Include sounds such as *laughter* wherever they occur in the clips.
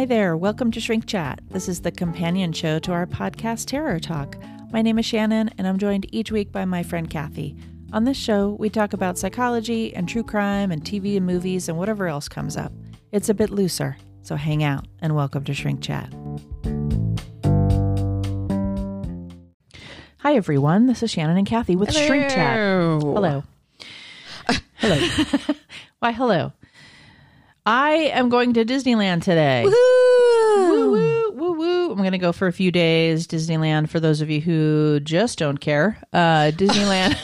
Hi there, welcome to Shrink Chat. This is the companion show to our podcast Terror Talk. My name is Shannon, and I'm joined each week by my friend Kathy. On this show, we talk about psychology and true crime and TV and movies and whatever else comes up. It's a bit looser, so hang out and welcome to Shrink Chat. Hi, everyone. This is Shannon and Kathy with Shrink Chat. Hello. hello. *laughs* Why, hello. I am going to Disneyland today. Woo woo woo woo! I'm going to go for a few days. Disneyland. For those of you who just don't care, uh, *laughs* Disneyland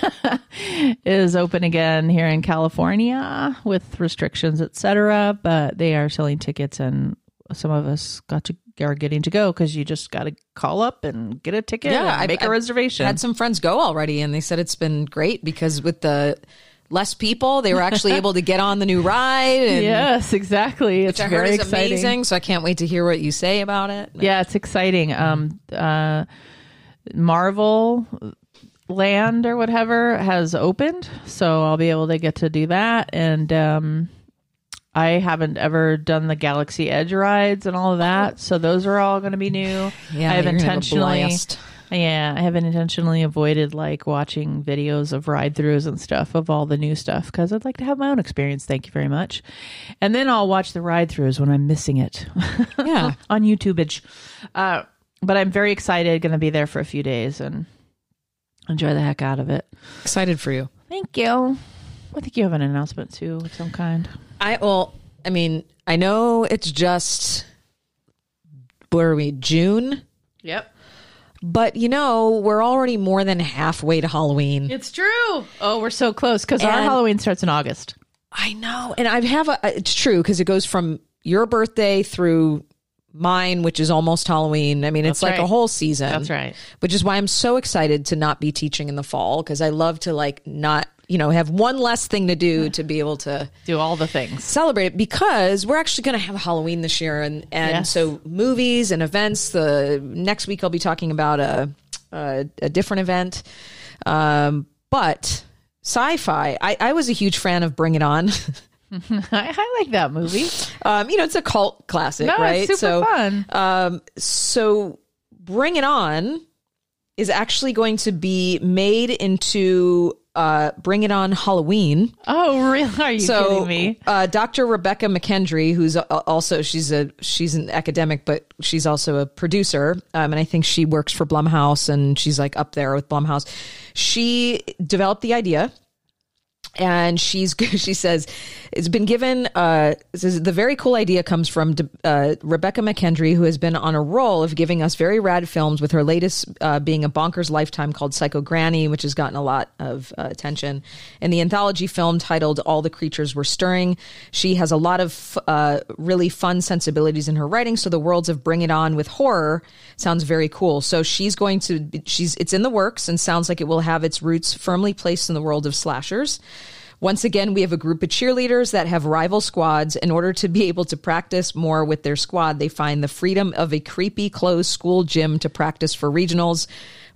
*laughs* is open again here in California with restrictions, etc. But they are selling tickets, and some of us got to are getting to go because you just got to call up and get a ticket Yeah, and make a reservation. I had some friends go already and they said it's been great because with the less people they were actually *laughs* able to get on the new ride and yes, exactly. It's which I heard is exciting. amazing so i can't wait to hear what you say about it Yeah, it's exciting. Um, uh, Marvel Land or whatever has opened, so I'll be able to get to do that. And um, I haven't ever done the Galaxy Edge rides and all of that, so those are all going to be new. Yeah, I have you're gonna have a intentionally. Blast. Yeah, I haven't intentionally avoided like watching videos of ride throughs and stuff of all the new stuff because I'd like to have my own experience. Thank you very much. And then I'll watch the ride throughs when I'm missing it. *laughs* Yeah. on YouTube. Uh, but I'm very excited. Going to be there for a few days and enjoy the heck out of it. excited for you Thank you. I think you have an announcement too of some kind. i well i mean i know it's just where are we june Yep. But you know we're already more than halfway to halloween It's true. Oh, we're so close because our And- Halloween starts in August. I know. And I have a, it's true because it goes from your birthday through mine, which is almost Halloween. I mean, it's That's like a right. whole season. That's right. Which is why I'm so excited to not be teaching in the fall because I love to like not, you know, have one less thing to do to be able to Do all the things. celebrate it because we're actually going to have Halloween this year. And, and Yes. so movies and events, the next week I'll be talking about a, a, a different event. Um, but Syfy, I, I was a huge fan of Bring It On. *laughs* *laughs* I, I like that movie. Um, you know, it's a cult classic, No, right? it's super so, fun. um, so Bring It On is actually going to be made into uh, Bring It On Halloween. Oh, really? Are you so, kidding me? Uh, Dr. Rebekah McKendry, who's also she's a she's an academic, but she's also a producer, um, and I think she works for Blumhouse, and she's like up there with Blumhouse. She developed the idea and she's *laughs* she says it's been given uh is- the very cool idea comes from uh, rebekah mckendry who has been on a roll of giving us very rad films with her latest uh, being a bonkers lifetime called psycho granny which has gotten a lot of uh, attention. And the anthology film titled all the creatures were stirring she has a lot of uh, really fun sensibilities in her writing so the worlds of bring it on with horror sounds very cool. So she's going to she's it's in the works and sounds like it will have its roots firmly placed in the world of slashers once again, we have a group of cheerleaders that have rival squads. In order to be able to practice more with their squad, they find the freedom of a creepy closed school gym to practice for regionals.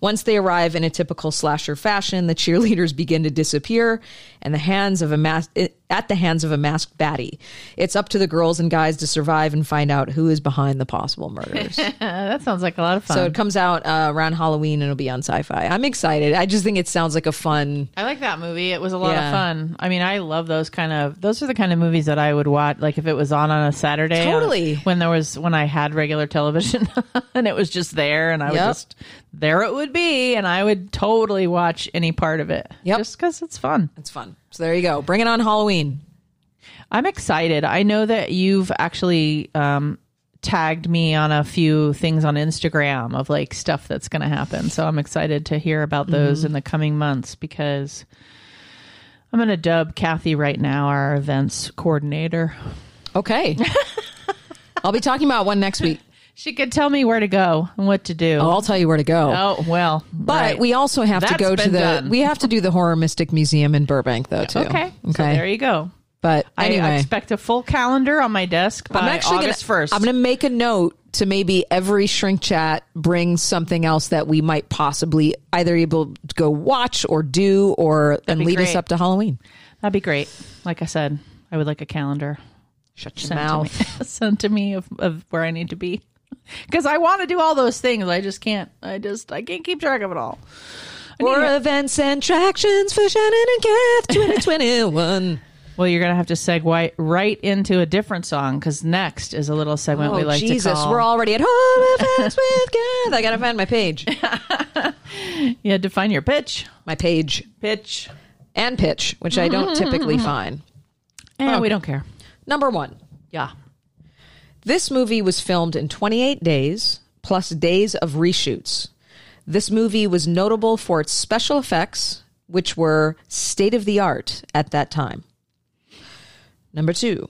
Once they arrive in a typical slasher fashion, the cheerleaders begin to disappear and the hands of a mas- at the hands of a masked baddie. It's up to the girls and guys to survive and find out who is behind the possible murders. *laughs* That sounds like a lot of fun. so it comes out uh, around Halloween and it'll be on Syfy. I'm excited. I just think it sounds like a fun I like that movie. It was a lot Yeah. of fun. I mean, I love those kind of. Those are the kind of movies that I would watch. Like if it was on on a Saturday, on- Totally. when there was when I had regular television *laughs* and it was just there, and I Yep. just there it would be, and I would totally watch any part of it. Yep. just because it's fun. It's fun. So there you go. Bring it on Halloween. I'm excited. I know that you've actually um, tagged me on a few things on Instagram of like stuff that's going to happen. So I'm excited to hear about those in the coming months because I'm going to dub Kathy right now our events coordinator. Okay. *laughs* I'll be talking about one next week. She could tell me where to go and what to do. Oh, I'll tell you where to go. Oh, well. but right. we also have to go to the done. we have to do the Horror Mystic Museum in Burbank though too. Okay. So Okay. there you go. but I- anyway, I expect a full calendar on my desk by I'm actually August gonna, 1st. I'm going to make a note to maybe every shrink chat bring something else that we might possibly either able to go watch or do or and be lead us up to Halloween. That'd be great. Like I said, I would like a calendar. Shut your sent mouth. to me, *laughs* sent to me of, of where I need to be. *laughs* Because I want to do all those things. I just can't. I just I can't keep track of it all. Or events and attractions for Shannon and Kath 2021. *laughs* Well, you're gonna have to segue right into a different song because next is a little segment we oh, like Jesus. to call. Jesus, we're already at home events with Kath. I got to find my page. *laughs* you had to find your pitch. My page Pitch. and pitch, which I don't typically find. And we don't care. Number one. Yeah. This movie was filmed in 28 days plus days of reshoots. This movie was notable for its special effects, which were state of the art at that time. Number two,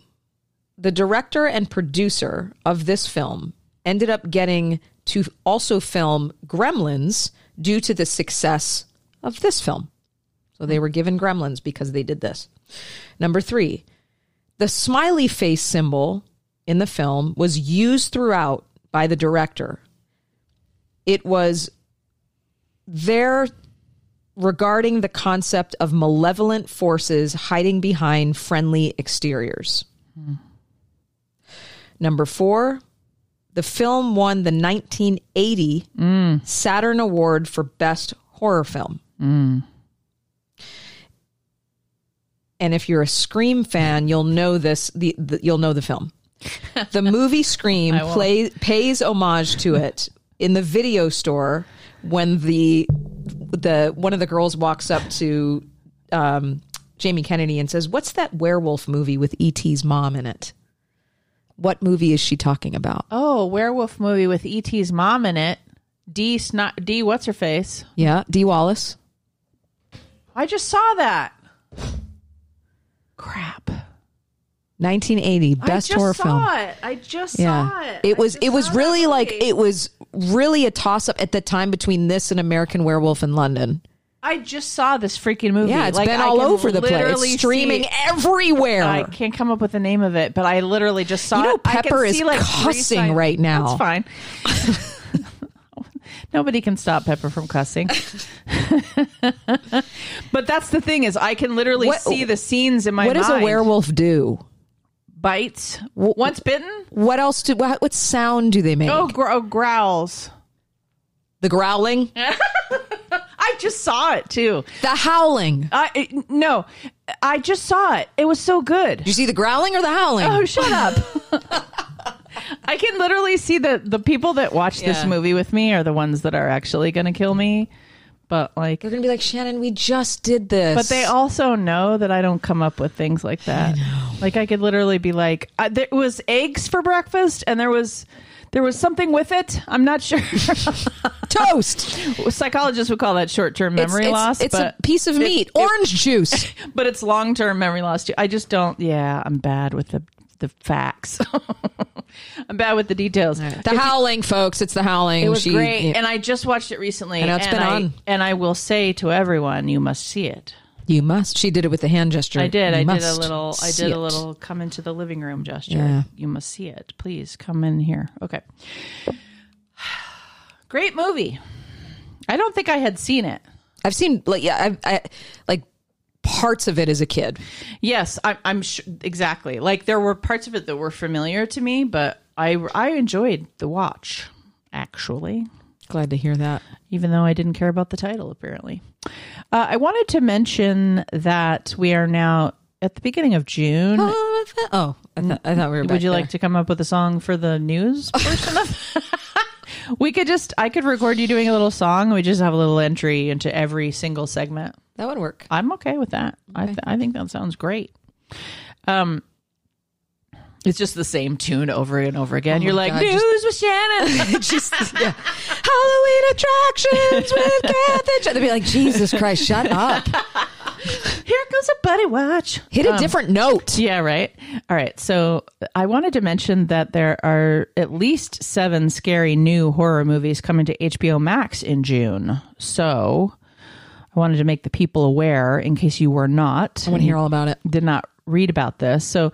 the director and producer of this film ended up getting to also film Gremlins due to the success of this film. So they were given Gremlins because they did this. Number three, the smiley face symbol in the film was used throughout by the director. It was there regarding the concept of malevolent forces hiding behind friendly exteriors. Number four, the film won the 1980 Saturn Award for Best Horror Film. And if you're a Scream fan, you'll know this. The, the you'll know the film. *laughs* The movie Scream play, pays homage to it in the video store when the the one of the girls walks up to um, Jamie Kennedy and says, "What's that werewolf movie with E.T.'s mom in it? What movie is she talking about?" Oh, werewolf movie with E.T.'s mom in it. D snot D what's her face? Yeah, Dee Wallace. I just saw that. Crap. 1980 best horror film. I just saw film. it. I just Yeah. saw it. It was it was really like it was really a toss up at the time between this and American Werewolf in London. I just saw this freaking movie. Yeah, it's Like, been I all over the place. It's streaming see- everywhere. I can't come up with the name of it, but I literally just saw You know it. I can Pepper is see, like, cussing right now. That's fine. *laughs* Nobody can stop Pepper from cussing. *laughs* but that's the thing is I can literally What- see the scenes in my what does a werewolf do? Bites? Once bitten? What else do what, what sound do they make? Oh, gr- oh, growls. the growling, *laughs* I just saw it too. the howling. I it- no, I just saw it. It was so good. Did you see the growling or the howling? Oh, shut up. *laughs* I can literally see that the people that watch this movie with me are the ones that are actually going to kill me. But like, They're gonna be like Shannon. We just did this, but they also know that I don't come up with things like that. Like I could literally be like, uh, there was eggs for breakfast, and there was there was something with it. I'm not sure. *laughs* toast. Psychologists would call that short term memory it's, loss. It's a piece of meat. Orange juice. *laughs* but it's long term memory loss too. I just don't. Yeah, I'm bad with the the facts. I'm *laughs* bad with the details. The howling, folks. It's the howling. It was She- great, and I just watched it recently. I know, it's and been I, on. and I will say to everyone, you must see it. You must. She did it with the hand gesture. I did. You I did a little. I did a little. Come into the living room gesture. Yeah. You must see it. Please come in here. Okay. *sighs* Great movie. I don't think I had seen it. I've seen like yeah, I, I like parts of it as a kid. Yes, I, I'm sure exactly. Like there were parts of it that were familiar to me, but I I enjoyed the watch. Actually, Glad to hear that. even though I didn't care about the title, apparently. Uh, I wanted to mention that we are now at the beginning of June. Oh, I, th- I thought we were. Would you like to come up with a song for the news *laughs* portion of? we could just. I could record you doing a little song. We just have a little entry into every single segment. That would work. I'm okay with that. I th- I think that sounds great. Um, it's just the same tune over and over again. You're like Oh God, news just- with Shannon. *laughs* Just *laughs* yeah. Halloween attractions with Kath and Jen. They'd be like, Jesus Christ, shut up. Here comes a buddy watch. Hit a different note. Yeah, right. All right. So I wanted to mention that there are at least seven scary new horror movies coming to HBO Max in June. So I wanted to make the people aware in case you were not. I want to hear all about it. did not read about this. So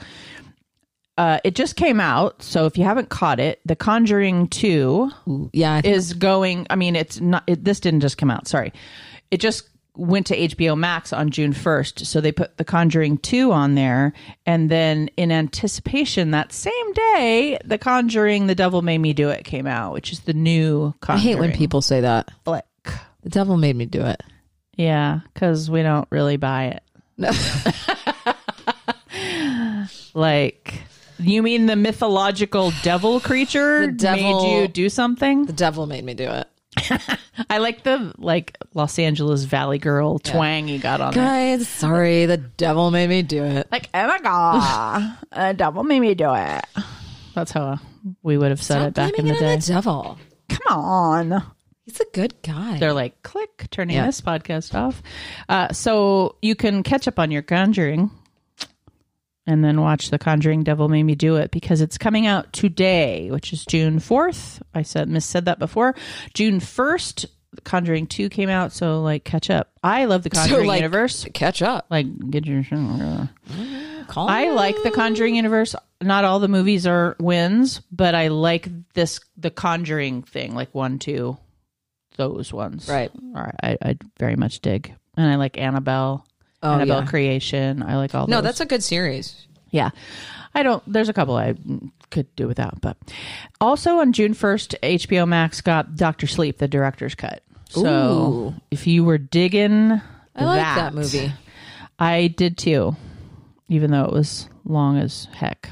uh, it just came out. So if you haven't caught it, The Conjuring 2 Yeah, is going, I mean, it's not, it, this didn't just come out. Sorry. It just went to HBO Max on June 1st. So they put The Conjuring 2 on there. And then in anticipation, that same day, The Conjuring The Devil Made Me Do It came out, which is the new I hate when people say that. flick. The devil made me do it. Yeah, because we don't really buy it. *laughs* like, you mean the mythological devil creature The devil- made you do something? The devil made me do it. *laughs* I like the like Los Angeles Valley Girl twang you got on it. Guys, sorry, the devil made me do it. Like, oh my god, *laughs* a devil made me do it. That's how we would have said it back in the day. the devil. Come on. He's a good guy. They're like, click, turning Yeah. this podcast off. Uh, so you can catch up on your Conjuring and then watch The Conjuring Devil Made Me Do It because it's coming out today, which is June 4th. I said, miss said that before. June 1st, Conjuring 2 came out. So, like, catch up. I love the Conjuring like, universe. catch up. Like, get your shit. Call I like the Conjuring universe. Not all the movies are wins, but I like this the Conjuring thing, like one, two, those ones. Right. All right. I, I very much dig, and I like Annabelle, Oh, Annabelle yeah. Creation. I like all. No, those. that's a good series. yeah. I don't. There's a couple I could do without, but also on June first, HBO Max got Doctor Sleep, the director's cut. So Ooh. if you were digging, I like that movie. I did too, even though it was long as heck.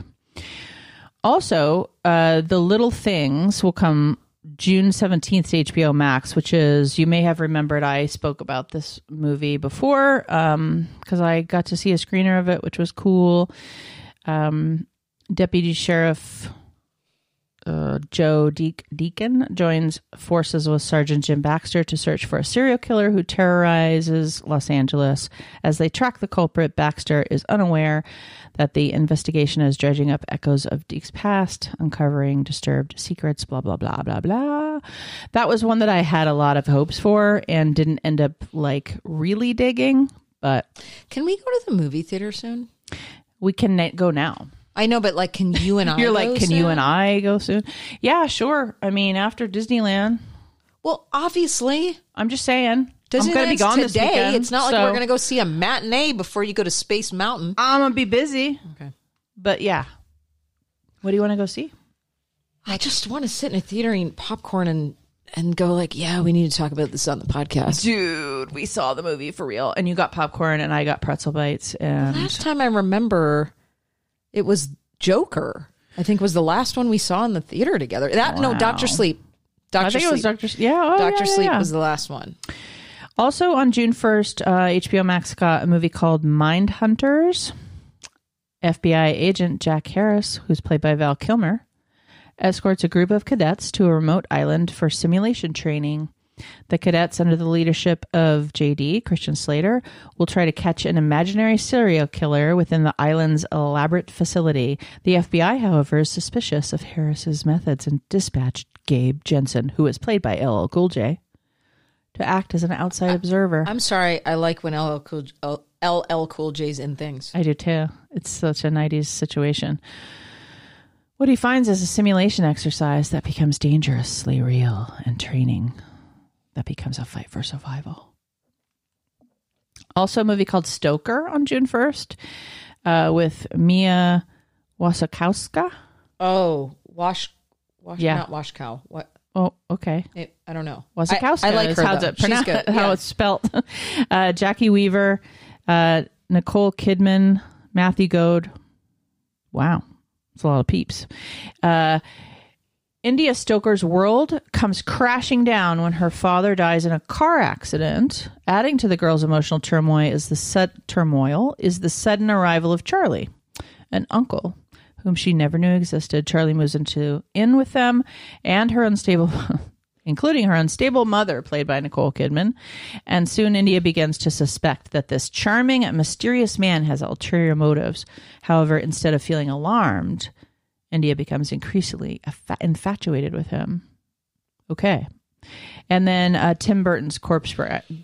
Also, uh, The Little Things will come June 17th to HBO Max, which is, you may have remembered, I spoke about this movie before because I got to see a screener of it, which was cool. Um, Deputy Sheriff uh, Joe De- Deacon joins forces with Sergeant Jim Baxter to search for a serial killer who terrorizes Los Angeles. As they track the culprit, Baxter is unaware that the investigation is dredging up echoes of Deke's past, uncovering disturbed secrets, blah, blah, blah, blah, blah. That was one that I had a lot of hopes for and didn't end up like really digging, but Can we go to the movie theater soon? we can go now. I know, but like, can you and *laughs* I? You're like, can you and I go soon? Yeah, sure. I mean, after Disneyland, Well, obviously, I'm just saying. I'm going to be gone today. this weekend. it's not like we're going to go see a matinee before you go to Space Mountain. I'm going to be busy. Okay. But yeah. What do you want to go see? I just want to sit in a theater and eat popcorn and and go like, yeah, we need to talk about this on the podcast. Dude, we saw the movie for real. And you got popcorn and I got pretzel bites. And Last time I remember, it was Joker. I think was the last one we saw in the theater together. That no, Doctor Sleep. Doctor I think Sleep. it was Dr. S- Yeah. Oh, Doctor yeah, Sleep yeah. was the last one. Also on June 1st, uh, HBO Max got a movie called Mindhunters. FBI agent Jack Harris, who's played by Val Kilmer, escorts a group of cadets to a remote island for simulation training. The cadets, under the leadership of JD, Christian Slater, will try to catch an imaginary serial killer within the island's elaborate facility. The FBI, however, is suspicious of Harris's methods and dispatched Gabe Jensen, who is played by LL Cool J, to act as an outside observer. I'm sorry. I like when LL Cool, L- LL Cool J's in things. I do too. It's such a 90s situation. What he finds is a simulation exercise that becomes dangerously real and training that becomes a fight for survival. Also, a movie called Stoker on June 1st uh, with Mia Wasikowska. Oh, wash, wash, Yeah. not wash cow. What? Oh, okay. It, I don't know. Wasikowska I, I like her. how, though. She's pronounced, good. *laughs* how it's spelt. *laughs* Uh, Jacki Weaver, uh, Nicole Kidman, Matthew Goode. Wow, it's a lot of peeps. Uh, India Stoker's world comes crashing down when her father dies in a car accident. Adding to the girl's emotional turmoil is the sud- turmoil is the sudden arrival of Charlie, an uncle whom she never knew existed. Charlie moves into in with them and her unstable *laughs* including her unstable mother played by Nicole Kidman. And soon India begins to suspect that this charming and mysterious man has ulterior motives. However, instead of feeling alarmed, India becomes increasingly infatuated with him. Okay. And then uh, Tim Burton's Corpse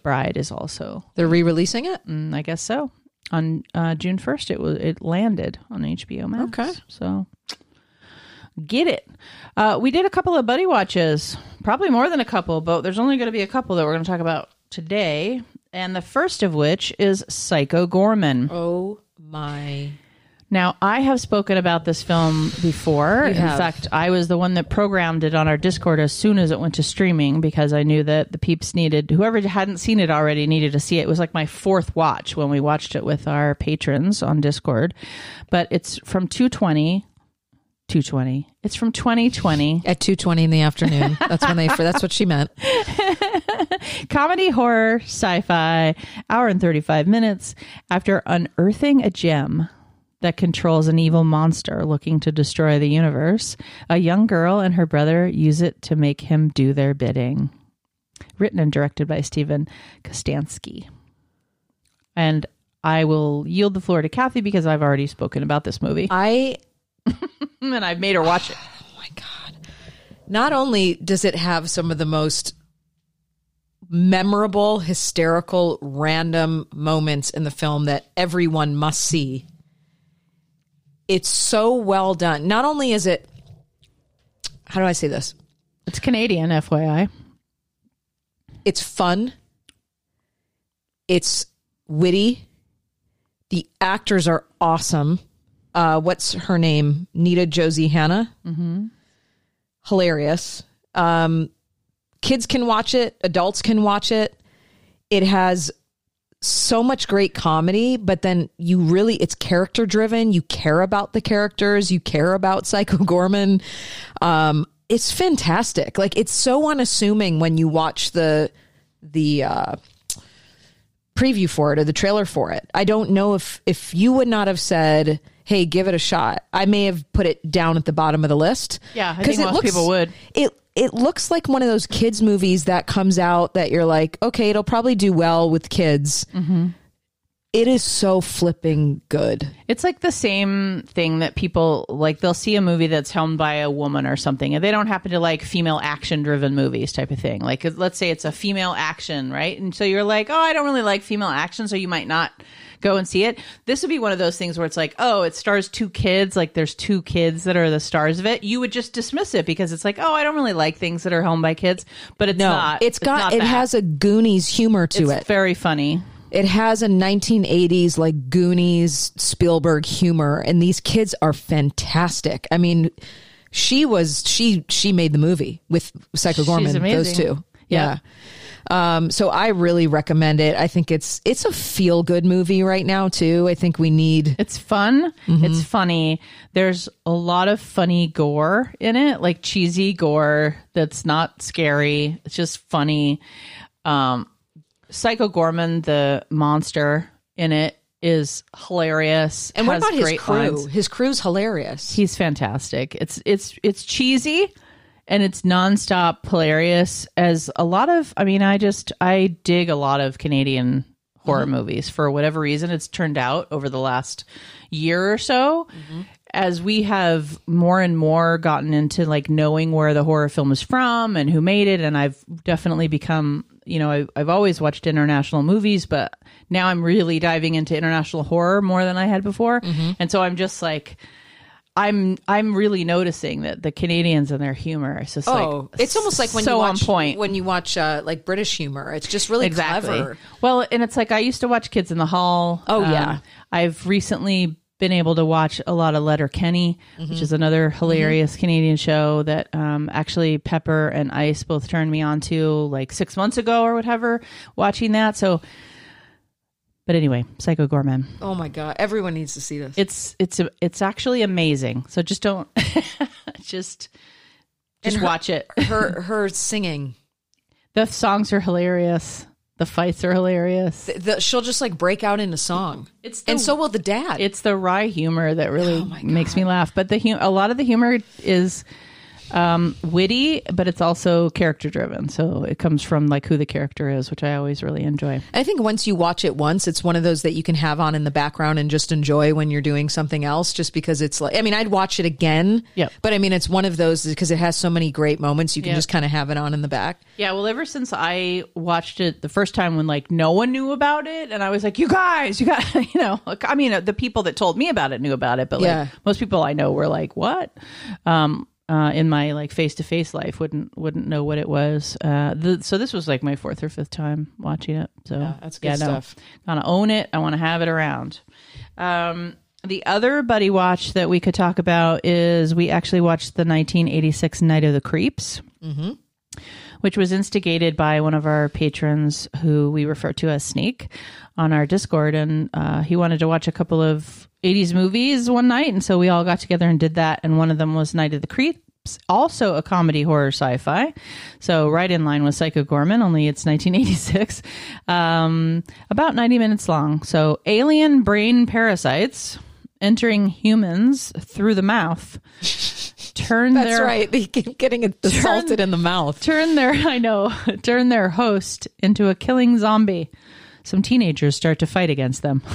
Bride is also, They're re-releasing it. mm, I guess so. On uh, June first, it was it landed on HBO Max. Okay. so get it. Uh, we did a couple of buddy watches, probably more than a couple, but there's only going to be a couple that we're going to talk about today. and the first of which is Psycho Goreman. Oh my. Now, I have spoken about this film before. In have. fact, I was the one that programmed it on our Discord as soon as it went to streaming because I knew that the peeps needed, whoever hadn't seen it already needed to see it. It was like my fourth watch when we watched it with our patrons on Discord. But it's from 220. 220. It's from 2020. At 2:20 in the afternoon. *laughs* That's when they that's what she meant. *laughs* comedy, horror, sci fi, hour and 35 minutes. After unearthing a gem that controls an evil monster looking to destroy the universe, a young girl and her brother use it to make him do their bidding. Written and directed by Steven Kostanski. And I will yield the floor to Kathy because I've already spoken about this movie I *laughs* and I've made her watch it. *sighs* Oh my god. Not only does it have some of the most memorable, hysterical, random moments in the film that everyone must see. It's so well done. Not only is it how do I say this? It's Canadian, FYI. It's fun. It's witty. The actors are awesome. Uh, what's her name? Nita-Josee Hanna. Mm-hmm. Hilarious. Um, kids can watch it. Adults can watch it. It has so much great comedy, but then you really, it's character driven. You care about the characters. You care about Psycho Goreman. Um, it's fantastic. Like it's so unassuming when you watch the the uh, preview for it or the trailer for it. I don't know if if you would not have said, "Hey, give it a shot." I may have put it down at the bottom of the list. Yeah, I 'Cause think it most people would. It it looks like one of those kids movies that comes out that you're like, okay, it'll probably do well with kids. Mm-hmm. It is so flipping good. It's like the same thing that people like. They'll see a movie that's helmed by a woman or something, and they don't happen to like female action driven movies type of thing. Like, let's say it's a female action, right? And so you're like, oh, I don't really like female action, so you might not go and see it. This would be one of those things where it's like, oh, it stars two kids. Like, there's two kids that are the stars of it. You would just dismiss it because it's like, oh, I don't really like things that are helmed by kids. But it's No, not. it's got not it that. has a Goonies humor to It's it. very funny. It has a 1980s like Goonies Spielberg humor and these kids are fantastic. I mean, she was she she made the movie with Psycho Goreman those two. Yeah. Yeah. Um so I really recommend it. I think it's it's a feel good movie right now too. I think we need It's fun. Mm-hmm. It's funny. There's a lot of funny gore in it, like cheesy gore that's not scary. It's just funny. Um, Psycho Goreman, the monster in it, is hilarious. And what about his crew? lines. His crew's hilarious. He's fantastic. It's it's it's cheesy and it's nonstop hilarious. As a lot of, I mean, I just I dig a lot of Canadian horror mm-hmm. movies for whatever reason. It's turned out over the last year or so. Mm-hmm. As we have more and more gotten into like knowing where the horror film is from and who made it, and I've definitely become, you know, I've, I've always watched international movies, but now I'm really diving into international horror more than I had before, and so I'm just like, I'm I'm really noticing that the Canadians and their humor is just Oh, like it's almost like when so you watch on point. when you watch uh, like British humor. It's just really exactly. clever. Well, and it's like I used to watch Kids in the Hall. Um, Oh, yeah. I've recently been able to watch a lot of Letterkenny, Mm-hmm. which is another hilarious Canadian show that um, actually Pepper and Ice both turned me on to like six months ago or whatever. Watching that, so. But anyway, Psycho Goreman. Oh my god, everyone needs to see this. It's it's it's actually amazing. So just don't *laughs* just just her- watch it. her her singing. The songs are hilarious. The fights are hilarious. The, she'll just like break out into song. It's the- and so will the dad. It's the wry humor that really Oh makes me laugh. But the hu- a lot of the humor is um, witty, but it's also character driven. So it comes from like who the character is, which I always really enjoy. I think once you watch it once, it's one of those that you can have on in the background and just enjoy when you're doing something else. Just because it's like, I mean, I'd watch it again. Yep. But I mean, it's one of those because it has so many great moments. You can Yep. just kind of have it on in the back. Yeah, well, ever since I watched it the first time when like no one knew about it, and I was like, "You guys, you got," *laughs* you know, like, I mean, uh, the people that told me about it knew about it, but like Yeah. most people I know were like, "What?" Um, uh, in my like face to face life wouldn't wouldn't know what it was. Uh, the, so this was like my fourth or fifth time watching it. So Yeah, that's good stuff. Gotta own it. I want to have it around. Um, the other buddy watch that we could talk about is we actually watched the 1986 Night of the Creeps. Which was instigated by one of our patrons who we refer to as Snake on our Discord. And uh, he wanted to watch a couple of 80s movies one night. And so we all got together and did that. And one of them was Night of the Creeps, also a comedy horror sci fi. So right in line with Psycho Goreman, only it's 1986. Um, about 90 minutes long. So alien brain parasites entering humans through the mouth turn That's their right. *laughs* They keep getting assaulted in the mouth. turn their *laughs* I know turn their host into a killing zombie. Some teenagers start to fight against them. *laughs*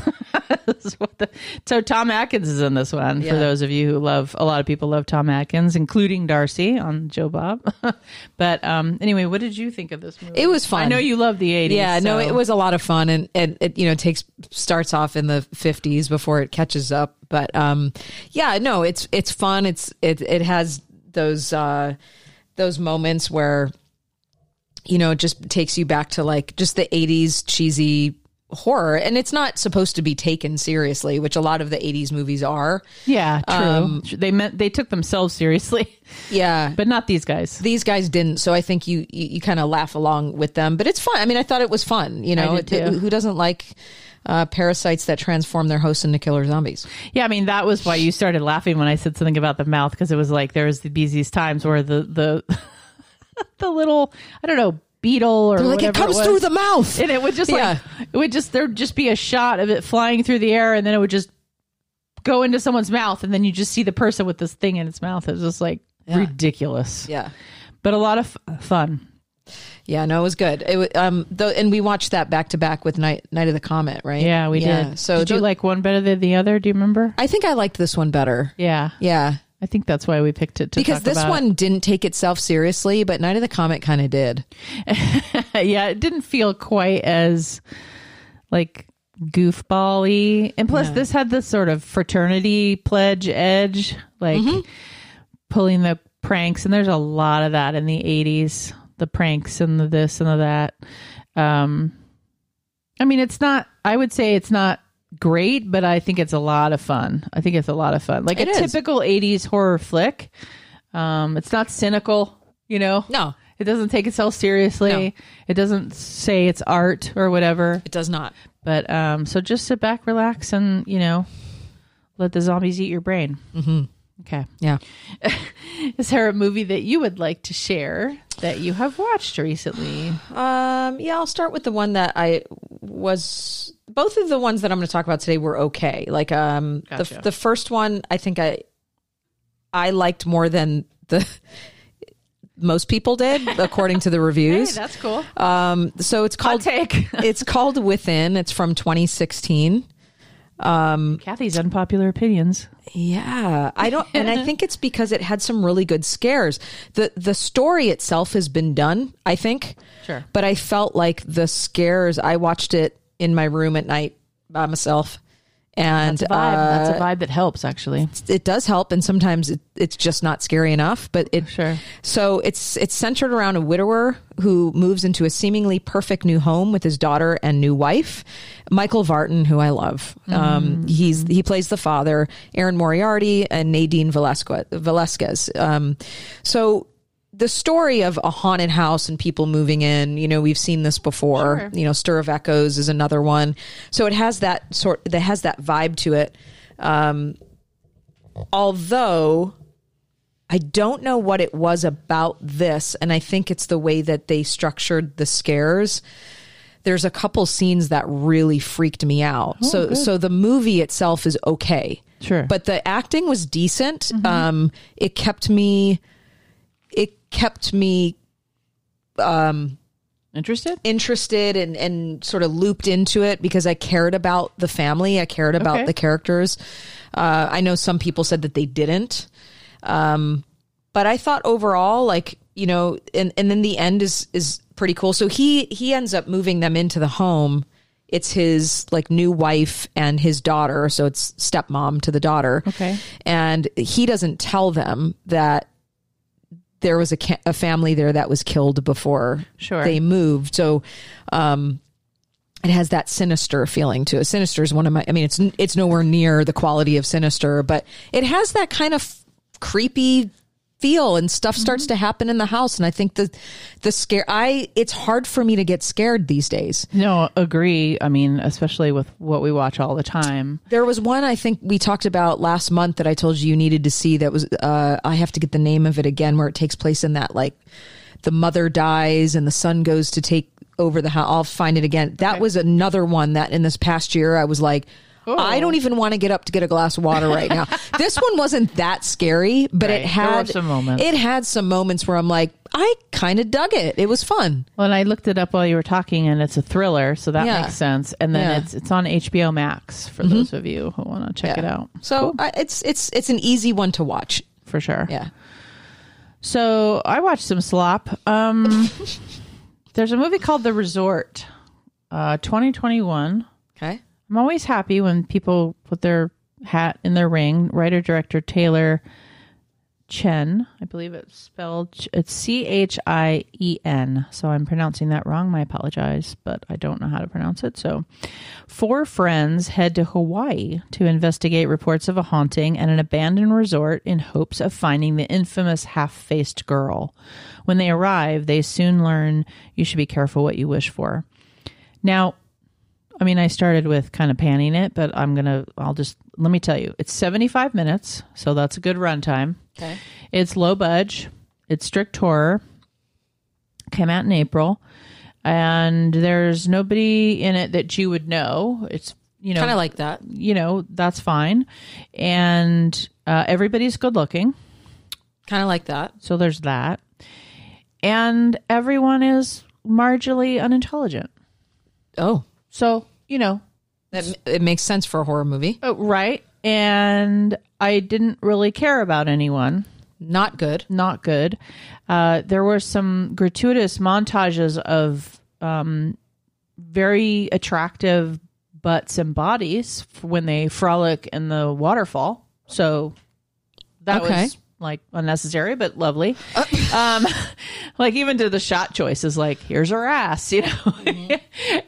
What the- so Tom Atkins is in this one. For those of you who love, a lot of people love Tom Atkins, including Darcy on Joe Bob. *laughs* but um, anyway, what did you think of this movie? It was fun. I know you love the eighties. Yeah, no, it was a lot of fun, and, and it you know takes starts off in the fifties before it catches up. But um, yeah, no, it's it's fun. It's it it has those uh, those moments where you know it just takes you back to like just the eighties cheesy horror, and it's not supposed to be taken seriously, which a lot of the eighties movies are. Yeah, true. Um, they meant they took themselves seriously, *laughs* Yeah, but not these guys. these guys didn't so i think you you, you kind of laugh along with them but it's fun i mean i thought it was fun you know did too. It- who doesn't like uh, parasites that transform their hosts into killer zombies Yeah, I mean that was why you started laughing when I said something about the mouth because it was like there was these times where the the *laughs* *laughs* the little I don't know beetle or like it comes was, through the mouth and it would just like Yeah. it would just there'd just be a shot of it flying through the air and then it would just go into someone's mouth and then you just see the person with this thing in its mouth. It was just like ridiculous, yeah but a lot of f- fun. yeah no it was good it um though and we watched that back to back with night night of the comet right Yeah, we did. so did you like one better than the other? Do you remember? i think i liked this one better Yeah, yeah I think that's why we picked it to because this about. one didn't take itself seriously but night of the comet kind of did *laughs* yeah, it didn't feel quite as like goofball-y. And plus this had this sort of fraternity pledge edge, like pulling the pranks, and there's a lot of that in the eighties. The pranks and the this and the that. Um I mean it's not I would say it's not great, but I think it's a lot of fun. I think it's a lot of fun. Like It a is. typical eighties horror flick. Um it's not cynical, you know? no It doesn't take itself seriously. No. It doesn't say it's art or whatever. it does not But um, so just sit back, relax, and you know, let the zombies eat your brain. Mm-hmm. Okay. yeah *laughs* Is there a movie that you would like to share that you have watched recently? Um, yeah, I'll start with the one that I was. Both of the ones that I'm going to talk about today were okay. Like, um, Gotcha. the the first one, I think I I liked more than the most people did, according to the *laughs* reviews. that's cool. Um, so it's Hot called take. *laughs* it's called Within. It's from 2016. Kathy's unpopular opinions. Yeah, I don't, and I think it's because it had some really good scares. the The story itself has been done, I think. Sure. But I felt like the scares. I watched it in my room at night by myself, and That's a vibe. uh, that's a vibe that helps, actually. it does help. And sometimes it, it's just not scary enough. But it Sure. So it's it's centered around a widower who moves into a seemingly perfect new home with his daughter and new wife, Michael Vartan, who I love. Um, he's he plays the father, Erin Moriarty, and Nadine Velazquez. Velazquez. Um, so the story of a haunted house and people moving in, you know, we've seen this before. Sure. You know, Stir of Echoes is another one. So it has that sort that has that vibe to it. Um, although I don't know what it was about this, and I think it's the way that they structured the scares. There's a couple scenes that really freaked me out. so, so the movie itself is okay, Sure. but the acting was decent. Um, it kept me, kept me um, Interested? interested and, and sort of looped into it because I cared about the family. I cared about Okay. the characters. Uh, I know some people said that they didn't. Um, but I thought overall, like, you know, and, and then the end is, is pretty cool. So he, he ends up moving them into the home. It's his like new wife and his daughter. So it's stepmom to the daughter. Okay. And he doesn't tell them that there was a, ca- a family there that was killed before Sure. they moved. So, um, it has that sinister feeling to it. Sinister is one of my. I mean, it's it's nowhere near the quality of Sinister, but it has that kind of creepy feel, and stuff starts to happen in the house. And I think the the scare. I it's hard for me to get scared these days. No, agree. I mean, especially with what we watch all the time. There was one I think we talked about last month that I told you you needed to see. That was uh, I have to get the name of it again, where it takes place in that like the mother dies and the son goes to take over the house. I'll find it again. That was another one that in this past year I was like. Oh. I don't even want to get up to get a glass of water right now. *laughs* this one wasn't that scary, but Right. it had some moments. It had some moments where I'm like, I kind of dug it. It was fun. Well, and I looked it up while you were talking, and it's a thriller, so that Yeah. makes sense. And then Yeah. Mm-hmm. it's it's on HBO Max for those of you who want to check it out. So I, it's it's it's an easy one to watch. for sure. Yeah. So I watched some slop. Um, *laughs* there's a movie called The Resort, uh, 2021. Okay. I'm always happy when people put their hat in their ring. Writer director Taylor Chen, I believe it's spelled it's C H I E N. So I'm pronouncing that wrong. I apologize, but I don't know how to pronounce it. So, four friends head to Hawaii to investigate reports of a haunting at an abandoned resort in hopes of finding the infamous half-faced girl. When they arrive, they soon learn you should be careful what you wish for. Now, I mean, I started with kind of panning it, but I'm going to, I'll just, let me tell you, it's 75 minutes. So that's a good runtime. Okay. It's low budge, it's strict horror, came out in April, and there's nobody in it that you would know. It's, you know, Kind of like that. you know, that's fine. And uh, everybody's good looking. Kind of like that. So there's that. And everyone is marginally unintelligent. Oh, So, you know, that it makes sense for a horror movie. Uh, right. And I didn't really care about anyone. Not good. Not good. Uh, there were some gratuitous montages of um, very attractive butts and bodies f- when they frolic in the waterfall. So that Okay. was like unnecessary, but lovely. *laughs* um, like even to the shot choices, like here's her ass, you know. *laughs*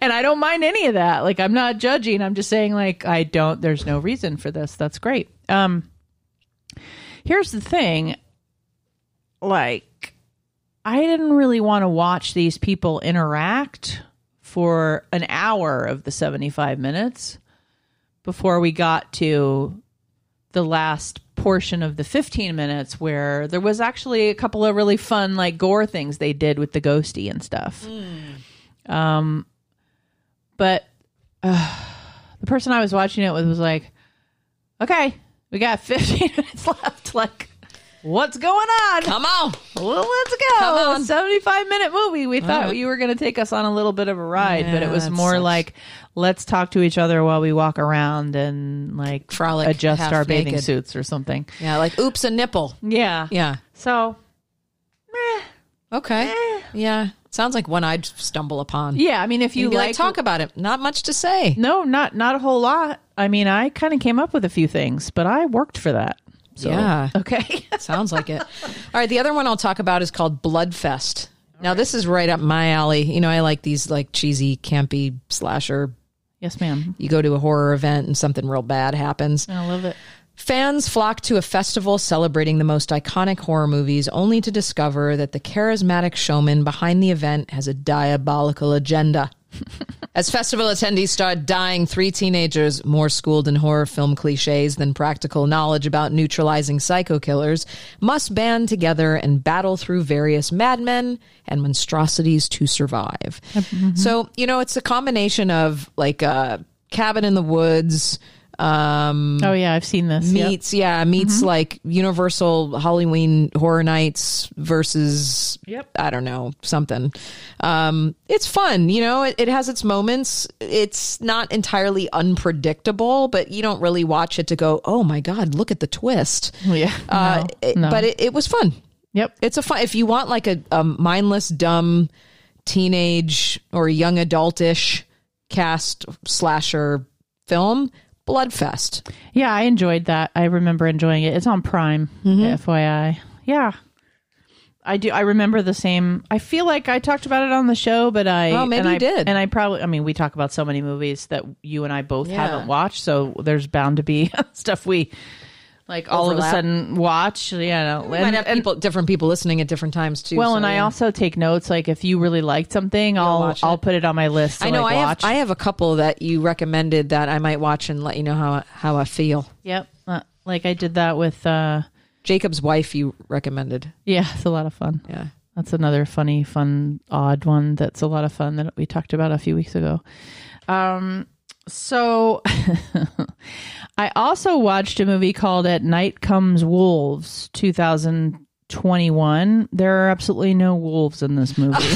and I don't mind any of that. Like I'm not judging. I'm just saying like I don't. There's no reason for this. That's great. Um, here's the thing. Like I didn't really want to watch these people interact for an hour of the 75 minutes before we got to the last portion of the 15 minutes where there was actually a couple of really fun like gore things they did with the ghosty and stuff um but uh, the person i was watching it with was like okay we got *laughs* 15 minutes left like what's going on Come on. well, let's go. Come on. 75 minute movie. We thought right. you were going to take us on a little bit of a ride, but it was more sucks. like, let's talk to each other while we walk around and like Frolic adjust our bathing naked. suits or something. Yeah, like oops, a nipple. Yeah. Yeah. So, meh. Okay. Yeah. Sounds like one I'd stumble upon. yeah, I mean, if you like, like, talk about it. Not much to say. no, not, not a whole lot. I mean, I kind of came up with a few things, but I worked for that. So, Yeah. Okay. *laughs* Sounds like it. All right, the other one I'll talk about is called Bloodfest. Now this is right up my alley. You know, I like these like cheesy, campy slasher. Yes, ma'am. You go to a horror event and something real bad happens. I love it. Fans flock to a festival celebrating the most iconic horror movies, only to discover that the charismatic showman behind the event has a diabolical agenda. *laughs* As festival attendees start dying, three teenagers, more schooled in horror film cliches than practical knowledge about neutralizing psycho killers, must band together and battle through various madmen and monstrosities to survive. Mm-hmm. So, you know, it's a combination of like a cabin in the woods, um, Oh, yeah, I've seen this. Yep. meets yeah meets like universal halloween horror nights versus Yep. i don't know something um it's fun you know it, it has its moments it's not entirely unpredictable but you don't really watch it to go oh my god look at the twist *laughs* Yeah. uh No, it- no. but it, it was fun Yep. it's a fun if you want like a, a mindless dumb teenage or young adultish cast slasher film bloodfest Yeah, I enjoyed that. I remember enjoying it. It's on Prime, Mm-hmm. FYI. Yeah. I do. I remember the same. I feel like I talked about it on the show, but I Oh, maybe and you I, did. And I probably. I mean, we talk about so many movies that you and I both Yeah. haven't watched, so there's bound to be *laughs* stuff we like all of a sudden watch. Yeah, no, have people, different people listening at different times too. Well, so, and I yeah. also take notes. Like if you really liked something, I'll watch it. I'll put it on my list. To I know like I have. I have a couple that you recommended that I might watch and let you know how how I feel. Yep. Uh, like I did that with. uh Jakob's wife you recommended. Yeah, it's a lot of fun. Yeah. That's another funny, fun, odd one. That's a lot of fun that we talked about a few weeks ago. Um, so *laughs* I also watched a movie called At Night Comes Wolves 2021. There are absolutely no wolves in this movie. *laughs*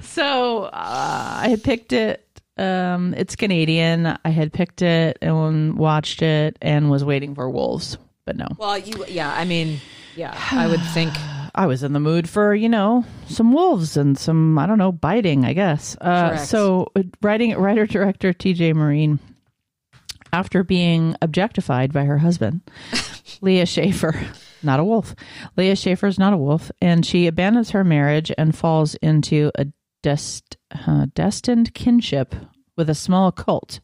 so uh, I had picked it. Um, it's Canadian. I had picked it and watched it and was waiting for wolves, but no. Well, you yeah, I mean, yeah, I would think *sighs* I was in the mood for, you know, some wolves and some, I don't know, biting, I guess. Uh, so, uh, writing writer director TJ Marine, after being objectified by her husband, *laughs* Leah Schaefer, not a wolf. Leah Schaefer is not a wolf, and she abandons her marriage and falls into a dest, uh, destined kinship with a small cult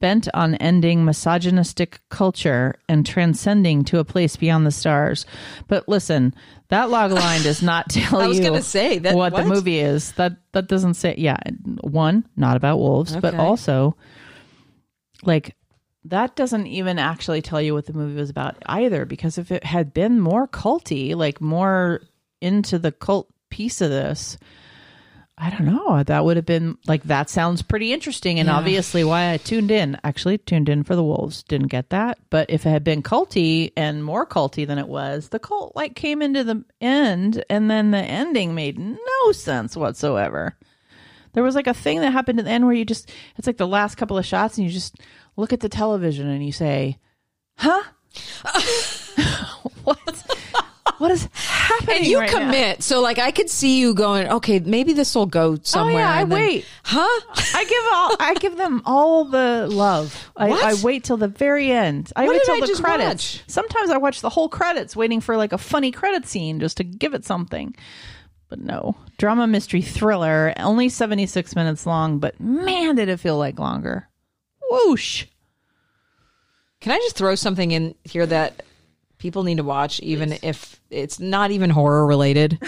bent on ending misogynistic culture and transcending to a place beyond the stars. But listen, that log line does not *laughs* tell I was you gonna say, that- what, what? the movie is. That that doesn't say. Yeah, one, not about wolves, but also like that doesn't even actually tell you what the movie was about either. Because if it had been more culty, like more into the cult piece of this. I don't know. That would have been like that sounds pretty interesting and Yeah. obviously why I tuned in. Actually tuned in for the wolves. Didn't get that. But if it had been culty and more culty than it was, the cult like came into the end and then the ending made no sense whatsoever. There was like a thing that happened at the end where you just it's like the last couple of shots and you just look at the television and you say, "Huh? *laughs* what? What is happening?" and you right now?" commit. So like I could see you going, okay, maybe this will go somewhere. Oh, yeah, I then- wait. Huh? I give all I give them all the love. I, What? I wait till the very end. I What wait till I the just credits. watch? Sometimes I watch the whole credits, waiting for like a funny credit scene just to give it something. But no, drama mystery thriller, only seventy six minutes long. But man, did it feel like longer. Whoosh! Can I just throw something in here that people need to watch, even if it's not even horror related?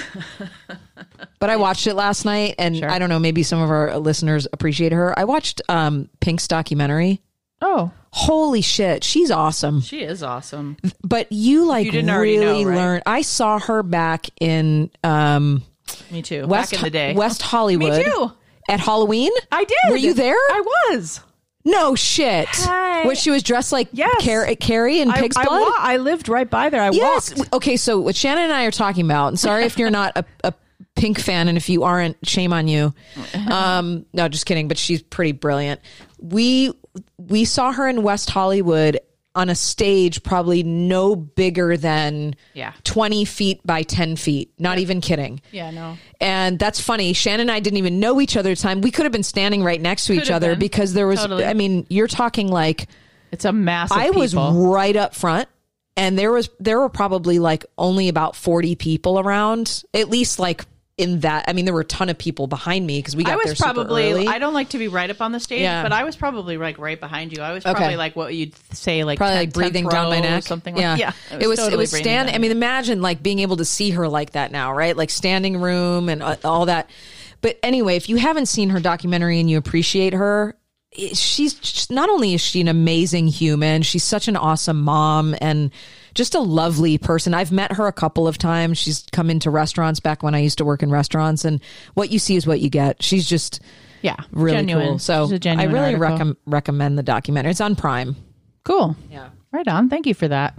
but I watched it last night, and Sure. I don't know, maybe some of our listeners appreciate her. I watched um, Pink's documentary. Oh, Holy shit, she's awesome. she is awesome. But you like You really know, right? learn. I saw her back in um, Me too. West Back in the day, West Hollywood. too. At Halloween? I did. Were you there? I was. No shit. Hi. Where she was dressed like Yes. Car- Carrie in I, Pig's I, Blood? wa- I lived right by there. I Yes. walked. Okay, so what Shannon and I are talking about, and sorry if you're not a, a Pink fan, and if you aren't, shame on you. *laughs* Um, no, just kidding. But she's pretty brilliant. We we saw her in West Hollywood on a stage, probably no bigger than Yeah. twenty feet by ten feet. Not even kidding. Yeah, no. And that's funny. Shannon and I didn't even know each other at the time. We could have been standing right next to each other been. because there was. Totally. I mean, you're talking like It's a massive. I was right up front and there was there were probably like only about 40 people around at least like in that I mean there were a ton of people behind me because we got I was probably. I don't like to be right up on the stage, Yeah. but I was probably like right behind you. I was Okay. probably like what you'd say, like probably 10th like breathing down my neck or something yeah. like yeah. it was it totally was breathing stand I mean imagine like being able to see her like that now right like standing room and uh, all that but anyway if you haven't seen her documentary and you appreciate her she's just, not only is she an amazing human she's such an awesome mom and just a lovely person i've met her a couple of times she's come into restaurants back when i used to work in restaurants and what you see is what you get she's just yeah, really genuine. cool so i really recommend recommend the documentary it's on prime Cool. yeah Right on. Thank you for that.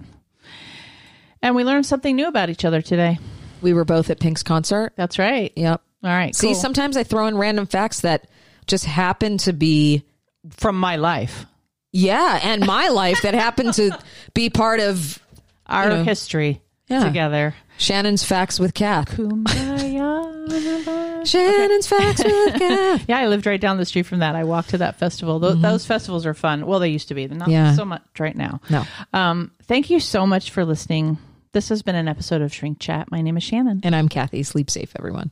And we learned something new about each other today. we were both at pink's concert That's right. yep All right. See, cool. sometimes I throw in random facts that just happen to be, from my life, yeah, and my life that happened to be part of our know. history Yeah. together. Shannon's facts with Kath. Kumbaya. Shannon's facts with *laughs* Kath. Yeah, I lived right down the street from that. I walked to that festival. Those, those festivals are fun. Well, they used to be. They're not Mm-hmm. Yeah. so much right now. No. Um, thank you so much for listening This has been an episode of Shrink Chat. My name is Shannon. And I'm Kathy. Sleep safe, everyone.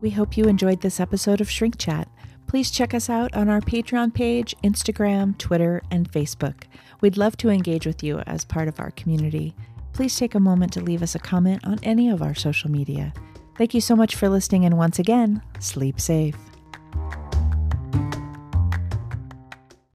We hope you enjoyed this episode of Shrink Chat. Please check us out on our Patreon page, Instagram, Twitter, and Facebook. We'd love to engage with you as part of our community. Please take a moment to leave us a comment on any of our social media. Thank you so much for listening, and once again, sleep safe.